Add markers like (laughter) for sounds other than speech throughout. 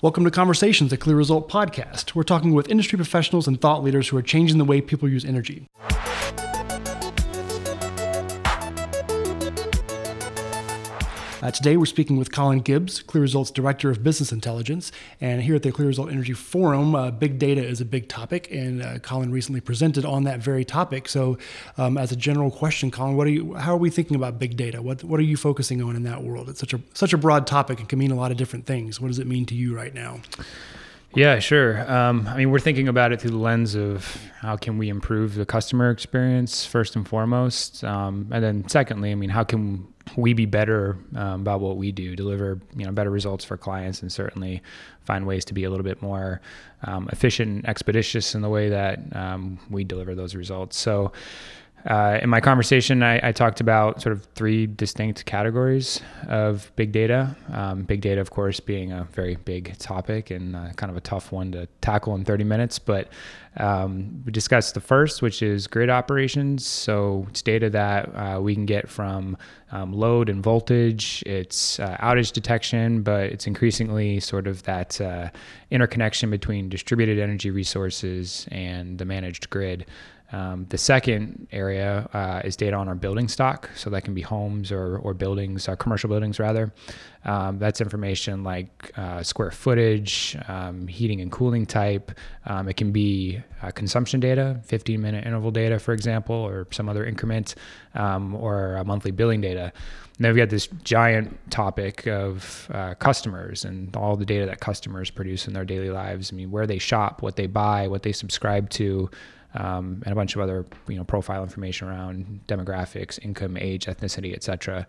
Welcome to Conversations, a CLEAResult podcast. We're talking with industry professionals and thought leaders who are changing the way people use energy. Uh, today, we're speaking with Colin Gibbs, CLEAResult's Director of Business Intelligence. And here at the CLEAResult Energy Forum, uh, big data is a big topic, and uh, Colin recently presented on that very topic. So, um, as a general question, Colin, what are you? How are we thinking about big data? What What are you focusing on in that world? It's such a such a broad topic and can mean a lot of different things. What does it mean to you right now? Yeah, sure. Um, I mean, we're thinking about it through the lens of how can we improve the customer experience first and foremost, um, and then secondly, I mean, how can we be better um, about what we do, deliver you know better results for clients, and certainly find ways to be a little bit more um, efficient, and expeditious in the way that um, we deliver those results. So. Uh, in my conversation, I, I, talked about sort of three distinct categories of big data. Um, big data, of course, being a very big topic and uh, kind of a tough one to tackle in 30 minutes. But um, we discussed the first, which is grid operations. So it's data that uh, we can get from um, load and voltage. It's uh, outage detection, but it's increasingly sort of that uh, interconnection between distributed energy resources and the managed grid. Um, the second area uh, is data on our building stock. So that can be homes or, or buildings, uh, commercial buildings rather. Um, that's information like uh, square footage, um, heating and cooling type. Um, it can be uh, consumption data, 15 minute interval data, for example, or some other increment, um, or monthly billing data. And then we've got this giant topic of uh, customers and all the data that customers produce in their daily lives. I mean, where they shop, what they buy, what they subscribe to um, and a bunch of other you know profile information around demographics, income, age, ethnicity, etc.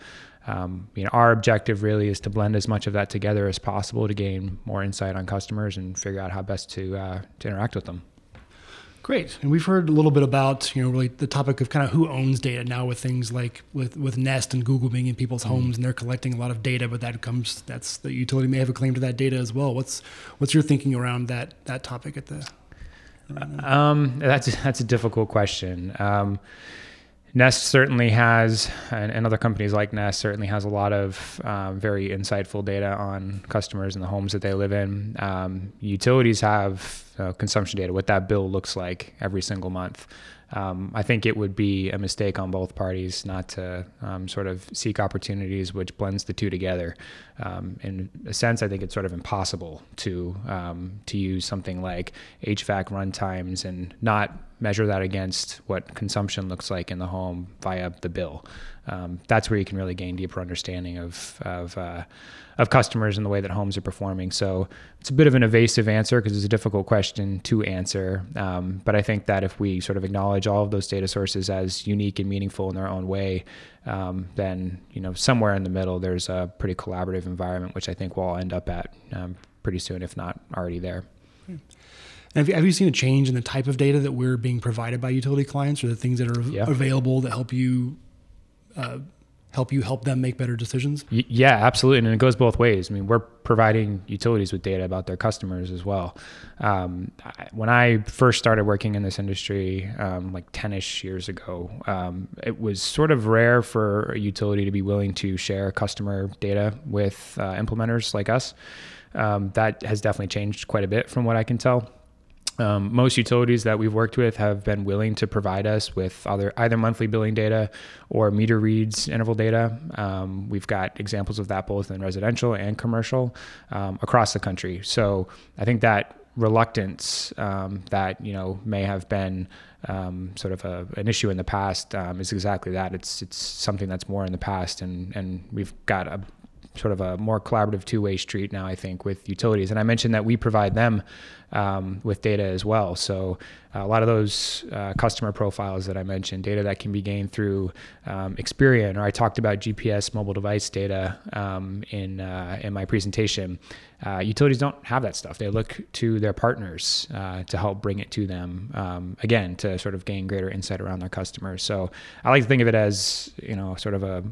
Um, you know, our objective really is to blend as much of that together as possible to gain more insight on customers and figure out how best to uh, to interact with them. Great, and we've heard a little bit about you know really the topic of kind of who owns data now with things like with with Nest and Google being in people's mm-hmm. homes and they're collecting a lot of data, but that comes that's the utility may have a claim to that data as well. What's what's your thinking around that that topic at the um, that's that's a difficult question. Um, Nest certainly has, and, and, other companies like Nest certainly has a lot of um, very insightful data on customers and the homes that they live in. Um, utilities have uh, consumption data, what that bill looks like every single month um, I think it would be a mistake on both parties not to um, sort of seek opportunities which blends the two together. Um, in a sense, I think it's sort of impossible to um, to use something like HVAC runtimes and not measure that against what consumption looks like in the home via the bill. Um, that's where you can really gain deeper understanding of of uh, of customers and the way that homes are performing. So it's a bit of an evasive answer because it's a difficult question to answer. Um, but I think that if we sort of acknowledge all of those data sources as unique and meaningful in their own way, um, then you know somewhere in the middle there's a pretty collaborative environment, which I think we'll end up at um, pretty soon, if not already there. Have you, have you seen a change in the type of data that we're being provided by utility clients, or the things that are yeah. available that help you uh, help you help them make better decisions? Yeah, absolutely. And it goes both ways. I mean, we're providing utilities with data about their customers as well. Um, when I first started working in this industry, um, like 10 ish years ago, um, it was sort of rare for a utility to be willing to share customer data with uh, implementers like us. Um, that has definitely changed quite a bit from what I can tell. Um, most utilities that we've worked with have been willing to provide us with either either monthly billing data or meter reads interval data. Um, we've got examples of that both in residential and commercial um, across the country. So I think that reluctance um, that you know may have been um, sort of a, an issue in the past um, is exactly that. It's it's something that's more in the past, and and we've got a sort of a more collaborative two-way street now, I think, with utilities. And I mentioned that we provide them um, with data as well. So uh, a lot of those uh, customer profiles that I mentioned, data that can be gained through um, Experian, or I talked about GPS mobile device data um, in uh, in my presentation. Uh, utilities don't have that stuff. They look to their partners uh, to help bring it to them. Um, again, to sort of gain greater insight around their customers. So I like to think of it as you know sort of a,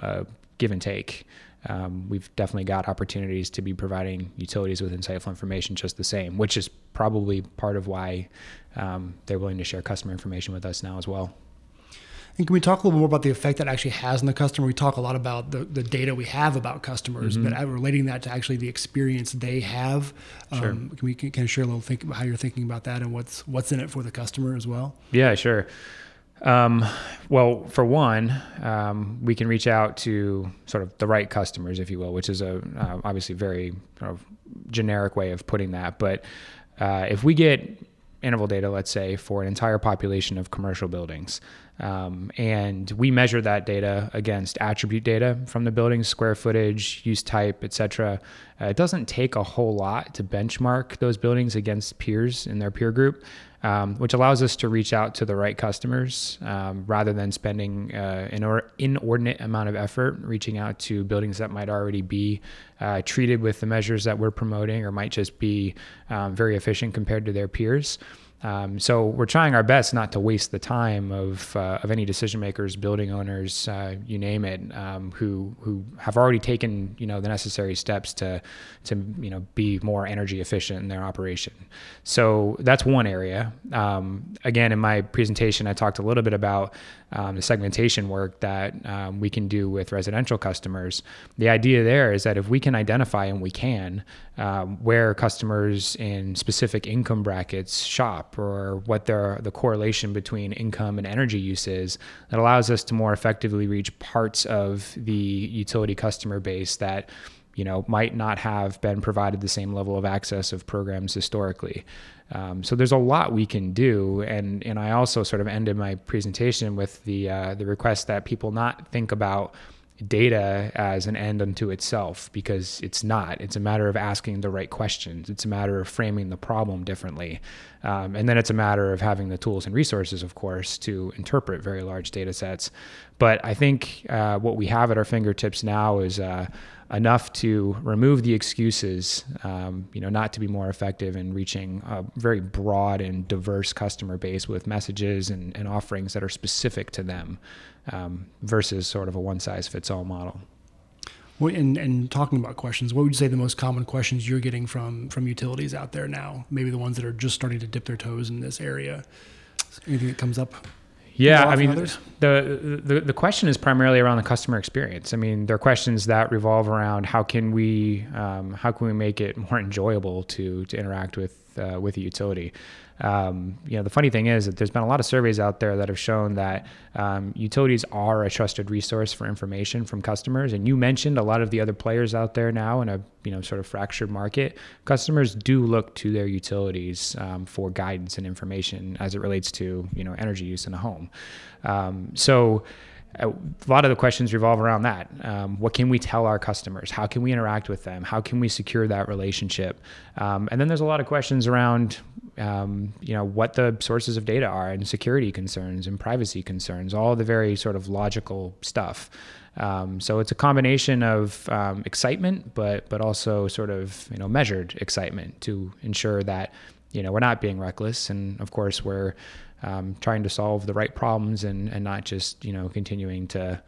a give and take um, we've definitely got opportunities to be providing utilities with insightful information just the same, which is probably part of why um, they're willing to share customer information with us now as well. And can we talk a little more about the effect that actually has on the customer? We talk a lot about the, the data we have about customers, mm-hmm. but relating that to actually the experience they have. Sure. Um, can we can, share a little think about how you're thinking about that and what's what's in it for the customer as well? Yeah, sure. Um, well, for one, um, we can reach out to sort of the right customers, if you will, which is a uh, obviously very of generic way of putting that. But uh, if we get interval data, let's say, for an entire population of commercial buildings. Um, and we measure that data against attribute data from the building, square footage, use type, etc. Uh, it doesn't take a whole lot to benchmark those buildings against peers in their peer group um, which allows us to reach out to the right customers um, rather than spending uh, an or- inordinate amount of effort reaching out to buildings that might already be uh, treated with the measures that we're promoting or might just be um, very efficient compared to their peers. Um, so we're trying our best not to waste the time of uh, of any decision makers, building owners, uh, you name it, um, who who have already taken you know the necessary steps to to you know be more energy efficient in their operation. So that's one area. Um, again, in my presentation, I talked a little bit about um, the segmentation work that um, we can do with residential customers. The idea there is that if we can identify, and we can, um, where customers in specific income brackets shop or what their, the correlation between income and energy use is, that allows us to more effectively reach parts of the utility customer base that you know might not have been provided the same level of access of programs historically. Um, so there's a lot we can do, and and I also sort of ended my presentation with the uh, the request that people not think about data as an end unto itself because it's not. It's a matter of asking the right questions. It's a matter of framing the problem differently, um, and then it's a matter of having the tools and resources, of course, to interpret very large data sets. But I think uh, what we have at our fingertips now is. Uh, enough to remove the excuses, um, you know, not to be more effective in reaching a very broad and diverse customer base with messages and, and offerings that are specific to them um, versus sort of a one size fits all model. Well, and, and talking about questions, what would you say the most common questions you're getting from from utilities out there now? Maybe the ones that are just starting to dip their toes in this area. Anything that comes up? Yeah, I mean, the, the the question is primarily around the customer experience. I mean, there are questions that revolve around how can we um, how can we make it more enjoyable to to interact with uh, with a utility. Um, you know, the funny thing is that there's been a lot of surveys out there that have shown that um, utilities are a trusted resource for information from customers. And you mentioned a lot of the other players out there now in a you know sort of fractured market. Customers do look to their utilities um, for guidance and information as it relates to you know energy use in a home. Um, so a lot of the questions revolve around that. Um, what can we tell our customers? How can we interact with them? How can we secure that relationship? Um, and then there's a lot of questions around, um, you know, what the sources of data are and security concerns and privacy concerns, all the very sort of logical stuff. Um, so it's a combination of um, excitement, but but also sort of you know measured excitement to ensure that you know we're not being reckless, and of course we're um, trying to solve the right problems and, and not just you know continuing to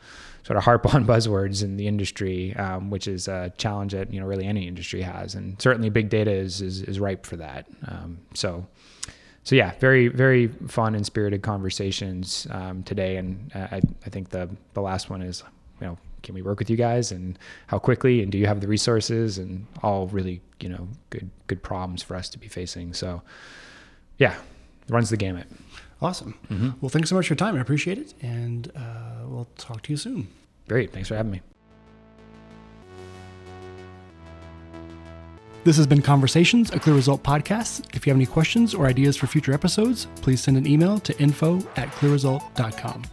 sort of (laughs) harp on buzzwords in the industry, um, which is a challenge that you know really any industry has, and certainly big data is is, is ripe for that. Um, so. So yeah, very very fun and spirited conversations um, today, and I, I think the the last one is you know can we work with you guys and how quickly and do you have the resources and all really you know good good problems for us to be facing so yeah runs the gamut Awesome. Mm-hmm. Well, thanks so much for your time. I appreciate it. And uh, we'll talk to you soon. Great. Thanks for having me. This has been Conversations, a CLEAResult podcast. If you have any questions or ideas for future episodes, please send an email to info at clearresult.com.